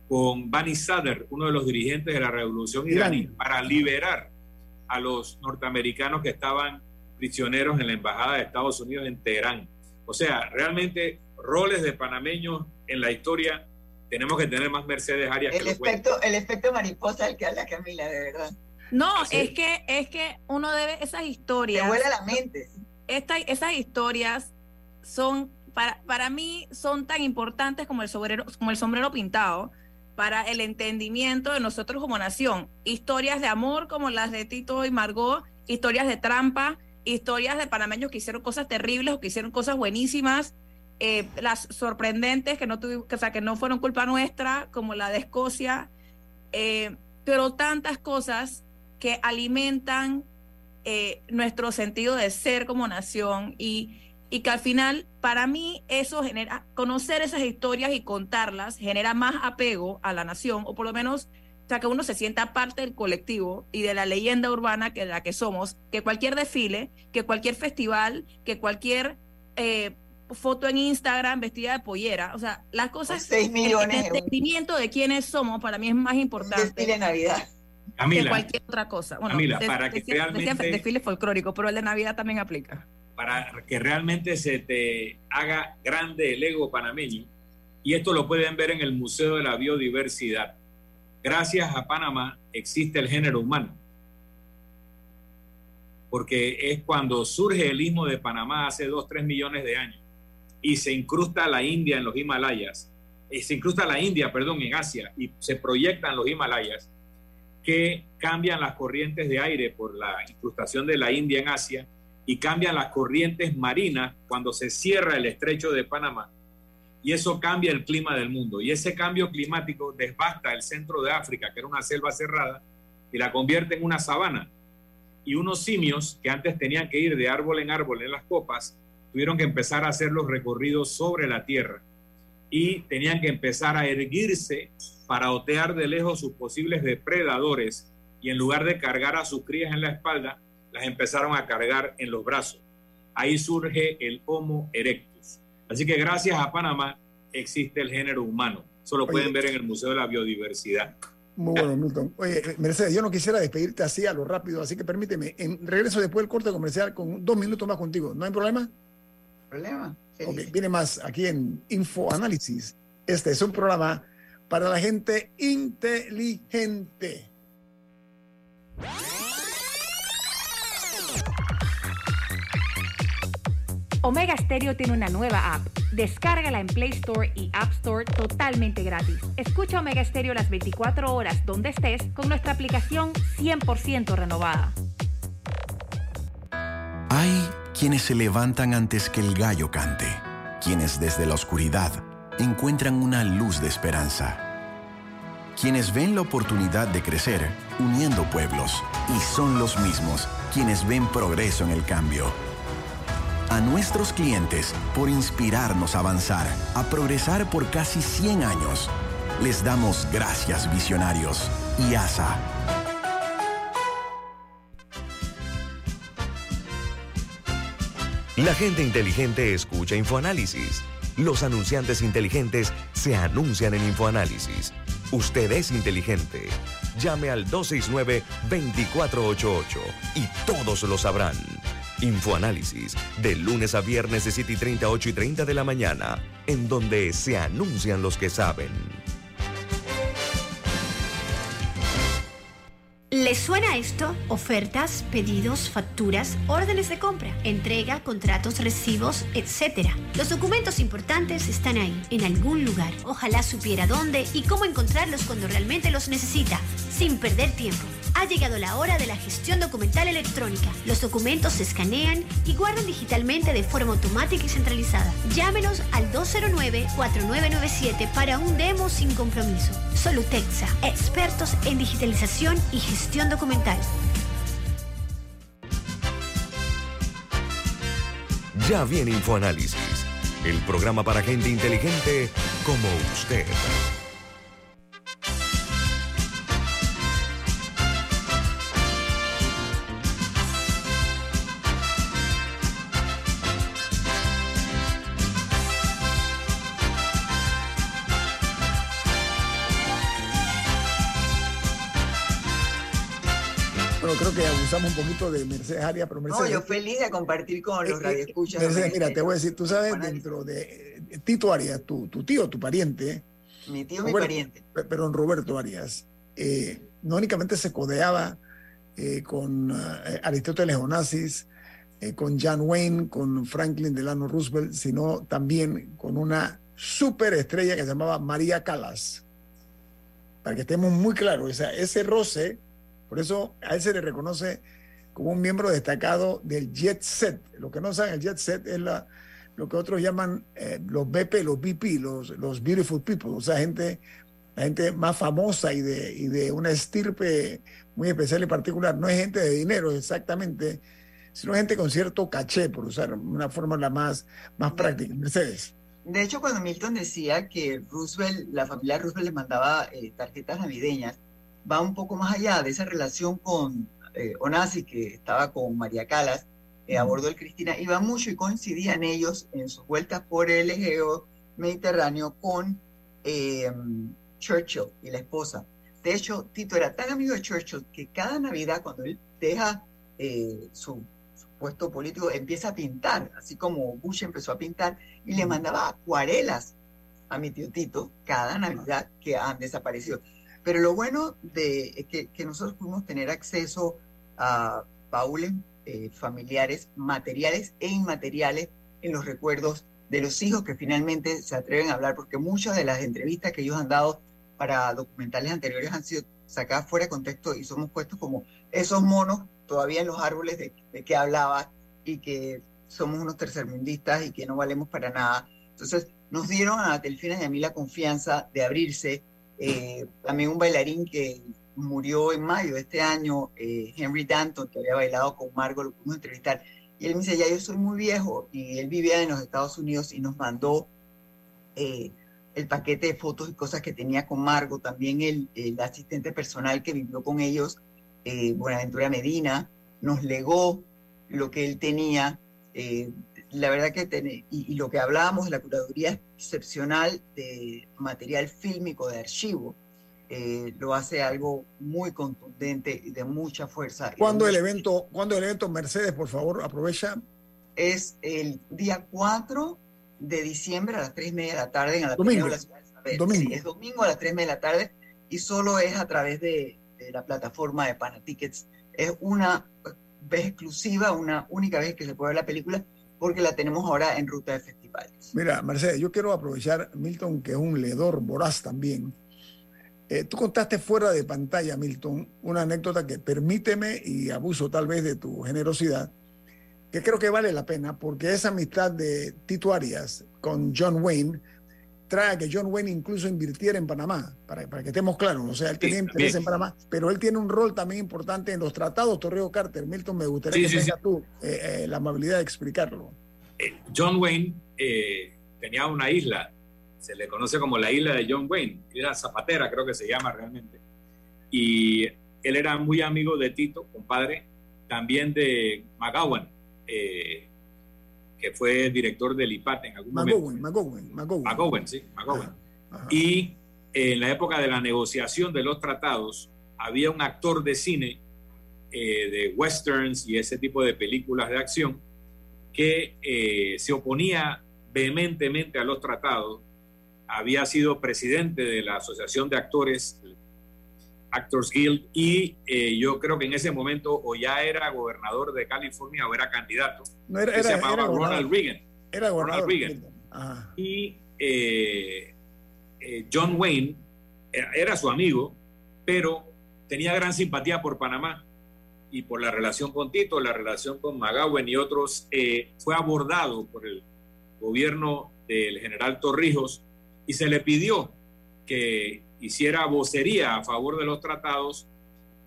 con Bani Sadr, uno de los dirigentes de la revolución iraní, para liberar a los norteamericanos que estaban prisioneros en la embajada de Estados Unidos en Teherán. O sea, realmente roles de panameños en la historia tenemos que tener más Mercedes Arias.
El, efecto, el efecto mariposa del que habla Camila, de verdad.
No, es que es que uno debe esas historias.
Te a la mente.
Esta, esas historias son para, para mí son tan importantes como el sombrero, como el sombrero pintado para el entendimiento de nosotros como nación. Historias de amor como las de Tito y Margot, historias de trampa, historias de panameños que hicieron cosas terribles o que hicieron cosas buenísimas, eh, las sorprendentes que no, o sea, que no fueron culpa nuestra, como la de Escocia, eh, pero tantas cosas que alimentan eh, nuestro sentido de ser como nación y, y que al final, para mí, eso genera, conocer esas historias y contarlas genera más apego a la nación, o por lo menos, o sea, que uno se sienta parte del colectivo y de la leyenda urbana que la que somos, que cualquier desfile, que cualquier festival, que cualquier eh, foto en Instagram vestida de pollera, o sea, las cosas,
6 millones
el entendimiento de quiénes somos para mí es más importante.
Desfile de Navidad.
que cualquier otra cosa. Bueno,
Camila, para que realmente...
desfile folclórico, pero el de Navidad también aplica.
Para que realmente se te haga grande el ego panameño, y esto lo pueden ver en el Museo de la Biodiversidad. Gracias a Panamá existe el género humano, porque es cuando surge el istmo de Panamá hace dos, tres millones de años. y se incrusta la India en los Himalayas, eh, se incrusta la India, perdón, en Asia y se proyectan los Himalayas, que cambian las corrientes de aire por la incrustación de la India en Asia y cambian las corrientes marinas cuando se cierra el estrecho de Panamá. Y eso cambia el clima del mundo. Y ese cambio climático devasta el centro de África, que era una selva cerrada, y la convierte en una sabana. Y unos simios que antes tenían que ir de árbol en árbol en las copas, tuvieron que empezar a hacer los recorridos sobre la tierra y tenían que empezar a erguirse para otear de lejos sus posibles depredadores y en lugar de cargar a sus crías en la espalda, las empezaron a cargar en los brazos. Ahí surge el Homo erectus. Así que gracias a Panamá existe el género humano. Eso lo pueden ver en el Museo de la Biodiversidad.
Muy bueno, Milton. Oye, Mercedes, yo no quisiera despedirte así a lo rápido, así que permíteme, en regreso después del corte comercial con dos minutos más contigo. ¿No hay problema?
Problema.
Ok, viene más aquí en Info Análisis. Este es un programa para la gente inteligente.
Omega Stereo tiene una nueva app. Descárgala en Play Store y App Store totalmente gratis. Escucha Omega Stereo las 24 horas donde estés con nuestra aplicación 100% renovada.
Hay quienes se levantan antes que el gallo cante, quienes desde la oscuridad encuentran una luz de esperanza, quienes ven la oportunidad de crecer uniendo pueblos y son los mismos quienes ven progreso en el cambio a nuestros clientes por inspirarnos a avanzar, a progresar por casi 100 años. Les damos gracias visionarios y ASA.
La gente inteligente escucha InfoAnálisis. Los anunciantes inteligentes se anuncian en InfoAnálisis. Usted es inteligente. Llame al 269-2488 y todos lo sabrán. Infoanálisis, de lunes a viernes de 7 y 30, 8 y 30 de la mañana, en donde se anuncian los que saben.
¿Les suena esto? Ofertas, pedidos, facturas, órdenes de compra, entrega, contratos, recibos, etc. Los documentos importantes están ahí, en algún lugar. Ojalá supiera dónde y cómo encontrarlos cuando realmente los necesita, sin perder tiempo. Ha llegado la hora de la gestión documental electrónica. Los documentos se escanean y guardan digitalmente de forma automática y centralizada. Llámenos al 209-4997 para un demo sin compromiso. Solutexa, expertos en digitalización y gestión documental.
Ya viene InfoAnálisis, el programa para gente inteligente como usted.
Abusamos un poquito de Mercedes Arias, pero Mercedes...
No, yo feliz de compartir con los eh, eh, radioescuchas.
Mercedes, mira, te voy a decir, tú sabes, dentro de Tito Arias, tu, tu tío, tu pariente...
Mi tío, mi pariente.
Pero en Roberto Arias, eh, no únicamente se codeaba con Aristóteles Onassis, con John Wayne, con Franklin Delano Roosevelt, sino también con una superestrella que se llamaba María Calas. Para que estemos muy claros, o sea, ese roce por eso a él se le reconoce como un miembro destacado del jet set. Lo que no saben, el jet set es la, lo que otros llaman eh, los BP, los BP, los, los beautiful people, o sea, gente, la gente más famosa y de, y de una estirpe muy especial y particular. No es gente de dinero exactamente, sino gente con cierto caché, por usar una forma la más, más práctica. Mercedes.
De hecho, cuando Milton decía que Roosevelt, la familia Roosevelt le mandaba eh, tarjetas navideñas, va un poco más allá de esa relación con eh, Onasi, que estaba con María Calas eh, a bordo del Cristina, iba mucho y coincidían ellos en sus vueltas por el Egeo Mediterráneo con eh, Churchill y la esposa. De hecho, Tito era tan amigo de Churchill que cada Navidad, cuando él deja su, su, puesto político, empieza a pintar, así como Bush empezó a pintar, y le mandaba acuarelas a mi tío Tito cada Navidad que han desaparecido. Pero lo bueno de que, que nosotros pudimos tener acceso a baúles eh, familiares, materiales e inmateriales en los recuerdos de los hijos que finalmente se atreven a hablar, porque muchas de las entrevistas que ellos han dado para documentales anteriores han sido sacadas fuera de contexto y somos puestos como esos monos todavía en los árboles de, de que hablaba y que somos unos tercermundistas y que no valemos para nada. Entonces, nos dieron a Delfina y a mí la confianza de abrirse. Eh, también un bailarín que murió en mayo de este año, eh, Henry Danton, que había bailado con Margot, lo pudimos entrevistar. Y él me dice, ya yo soy muy viejo, y él vivía en los Estados Unidos y nos mandó eh, el paquete de fotos y cosas que tenía con Margot, también el, el asistente personal que vivió con ellos, Buenaventura Medina, nos legó lo que él tenía. La verdad que ten, y, y, lo que hablábamos de la curaduría excepcional de material fílmico de archivo, eh, lo hace algo muy contundente y de mucha fuerza.
¿Cuándo el evento, cuando el evento Mercedes, por favor, aprovecha?
Es el día 4 de diciembre a las 3 y media de la tarde en la
domingo.
de la ciudad de Isabel.
Domingo.
Sí, es domingo a las 3 y media de la tarde y solo es a través de, de la plataforma de Panatickets. Es una vez exclusiva, una única vez que se puede ver la película porque la tenemos ahora en ruta de festivales.
Mira, Mercedes, yo quiero aprovechar, Milton, que es un leedor voraz también. Eh, tú contaste fuera de pantalla, Milton, una anécdota que permíteme, y abuso tal vez de tu generosidad, que creo que vale la pena, porque esa amistad de Tito con John Wayne trae a que John Wayne incluso invirtiera en Panamá, para, para que estemos claros. O sea, él tenía sí, interés en Panamá, pero él tiene un rol también importante en los tratados Torreo Carter. Milton, me gustaría sí, que sí, tengas tú eh, eh, la amabilidad de explicarlo.
Eh, John Wayne tenía una isla, se le conoce como la isla de John Wayne, isla Zapatera creo que se llama realmente. Y él era muy amigo de Tito, compadre, también de McGowan. Eh, que fue director del IPAT en algún
McGowan,
momento.
McGowan, McGowan.
McGowan, sí, McGowan. Ajá, ajá. Y en la época de la negociación de los tratados, había un actor de cine, eh, de westerns y ese tipo de películas de acción, que eh, se oponía vehementemente a los tratados. Había sido presidente de la Asociación de Actores, Actors Guild, y eh, yo creo que en ese momento o ya era gobernador de California o era candidato.
No, era,
que
era,
se llamaba
era
Ronald Reagan.
Era
Ronald Reagan.
Ajá.
Y eh, eh, John Wayne era, su amigo, pero tenía gran simpatía por Panamá y por la relación con Tito, la relación con McGowan y otros. eh, fue abordado por el gobierno del general Torrijos y se le pidió que hiciera vocería a favor de los tratados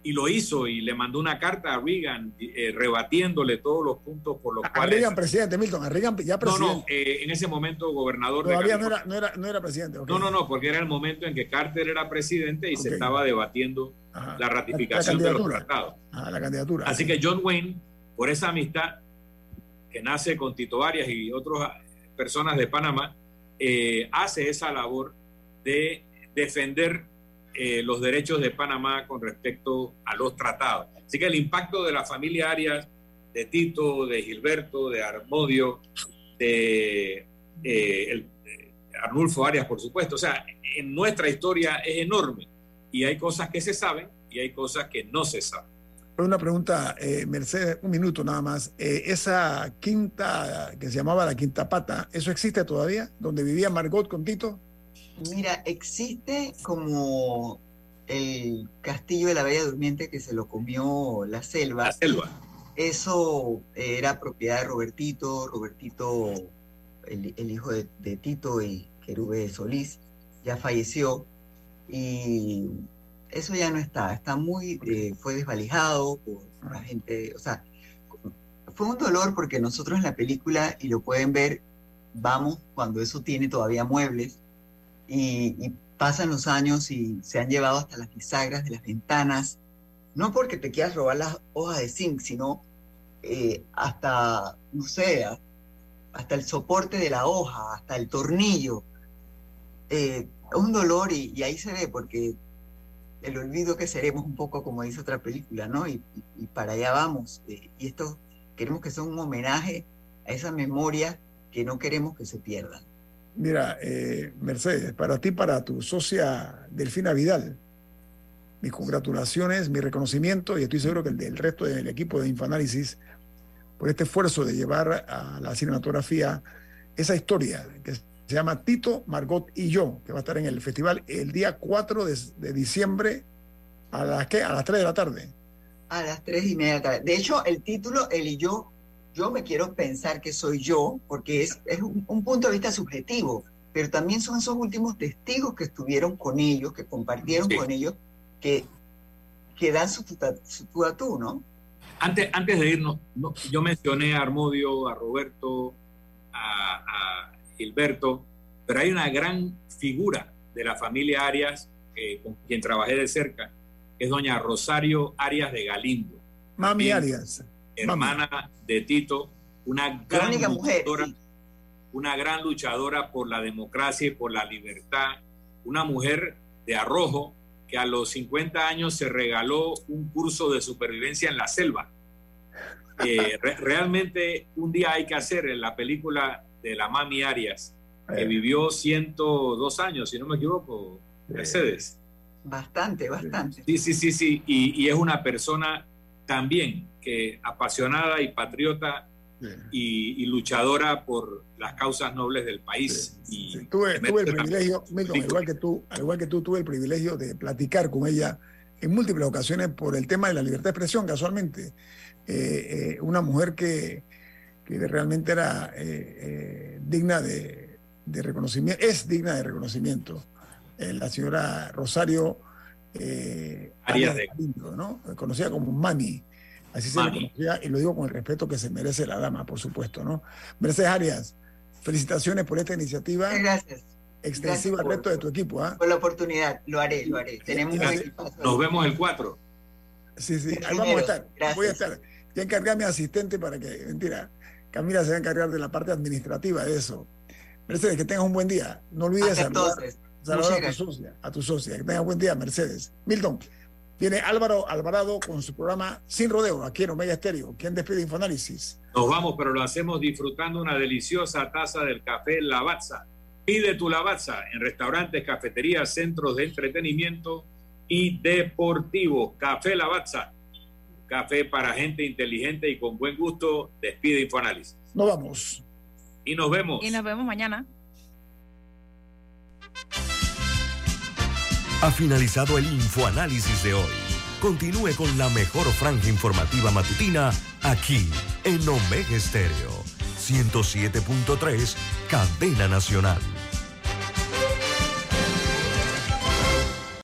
y lo hizo y le mandó una carta a Reagan eh, rebatiéndole todos los puntos por los
a
cuales...
Reagan presidente, Milton, a Reagan ya presidente.
No, no, eh, en ese momento gobernador
Todavía
de
no era, no, era, no era presidente. Okay.
No, no, no, porque era el momento en que Carter era presidente y okay. se estaba debatiendo Ajá. la ratificación la, la de los tratados.
Ajá, la candidatura.
Así que John Wayne, por esa amistad que nace con Tito Arias y otras personas de Panamá, eh, hace esa labor de defender eh, los derechos de Panamá con respecto a los tratados. Así que el impacto de la familia Arias, de Tito, de Gilberto, de Armodio, de eh, el, Arnulfo Arias, por supuesto, o sea, en nuestra historia es enorme y hay cosas que se saben y hay cosas que no se saben.
Una pregunta, eh, Mercedes, un minuto nada más. Eh, esa quinta que se llamaba la Quinta Pata, ¿eso existe todavía? ¿Donde vivía Margot con Tito?
Mira, existe como el castillo de la Bella Durmiente que se lo comió la selva.
La selva.
Eso era propiedad de Robertito, Robertito, el, el hijo de, de, Tito y Querube Solís, ya falleció y eso ya no está, está muy, eh, fue desvalijado por la gente, o sea, fue un dolor porque nosotros en la película, y lo pueden ver, vamos cuando eso tiene todavía muebles, y, pasan los años y se han llevado hasta las bisagras de las ventanas, no porque te quieras robar las hojas de zinc, sino eh, hasta, no sé, hasta el soporte de la hoja, hasta el tornillo. Eh, un dolor y, ahí se ve porque el olvido que seremos un poco como dice otra película, ¿no? Y, y para allá vamos. Eh, y esto queremos que sea un homenaje a esa memoria que no queremos que se pierda.
Mira, eh, Mercedes, para ti, para tu socia Delfina Vidal, mis congratulaciones, mi reconocimiento y estoy seguro que el del resto del equipo de Infoanálisis por este esfuerzo de llevar a la cinematografía esa historia que se llama Tito, Margot y yo, que va a estar en el festival el día 4 de, diciembre a las, ¿qué? a las 3 de la tarde.
A las 3 y media de la tarde. De hecho, el título, él y yo, yo me quiero pensar que soy yo, porque es, es un, un punto de vista subjetivo, pero también son esos últimos testigos que estuvieron con ellos, que compartieron
Sí.
con ellos, que, que dan su, tuta- su tú a tú, ¿no?
Antes, antes de irnos, no, yo mencioné a Armudio, a Roberto, a, a Gilberto, pero hay una gran figura de la familia Arias eh, con quien trabajé de cerca, que es doña Rosario Arias de Galindo,
Mami. Arias.
Hermana de Tito, una gran
mujer.
luchadora,
sí.
una gran luchadora por la democracia y por la libertad, una mujer de arrojo que a los 50 años se regaló un curso de supervivencia en la selva. Eh, re- realmente un día hay que hacer en la película de la Mami Arias, que
Eh.
vivió 102 años, si no me equivoco, Mercedes.
Bastante, bastante.
Sí, sí, sí, sí. Y, y es una persona también que apasionada y patriota y, y luchadora por las causas nobles del país. Y
Tuve, el privilegio, Milton, al igual que tú, al igual que tú, tuve el privilegio de platicar con ella en múltiples ocasiones por el tema de la libertad de expresión, casualmente. Eh, eh, una mujer que, que realmente era eh, digna de, de reconocimiento, es digna de reconocimiento. La señora Rosario eh,
Arias
Arias
de-
Galindo, ¿no? Conocida como Mami. Así se le
Mami.
conocía, y lo digo con el respeto que se merece la dama, por supuesto, ¿no? Mercedes Arias, felicitaciones por esta iniciativa
Muchas gracias
extensiva al
por-
resto de tu equipo. ¿ah?
por la oportunidad. Lo haré, lo haré. Tenemos un equipazo.
nos vemos el 4.
Sí, sí, ahí vamos a estar.
Gracias.
Voy a estar. Ya encargué a mi asistente para que, mentira, Camila se va a encargar de la parte administrativa de eso. Mercedes, que tengas un buen día. No olvides
Hasta
saludar,
entonces.
saludar
Muchas
a tu socia, a tu socia. Que tengas buen día, Mercedes. Milton, viene Álvaro Alvarado con su programa Sin Rodeo, aquí en Omega Estéreo. ¿Quién despide Infoanálisis?
Nos vamos, pero lo hacemos disfrutando una deliciosa taza del café Lavazza. Pide tu Lavazza en restaurantes, cafeterías, centros de entretenimiento y deportivos. Café Lavazza. Café para gente inteligente y con buen gusto. Despide Infoanálisis.
Nos vamos.
Y nos vemos.
Y nos vemos mañana.
Ha finalizado el infoanálisis de hoy. Continúe con la mejor franja informativa matutina aquí en Omega Estéreo 107.3, Cadena Nacional.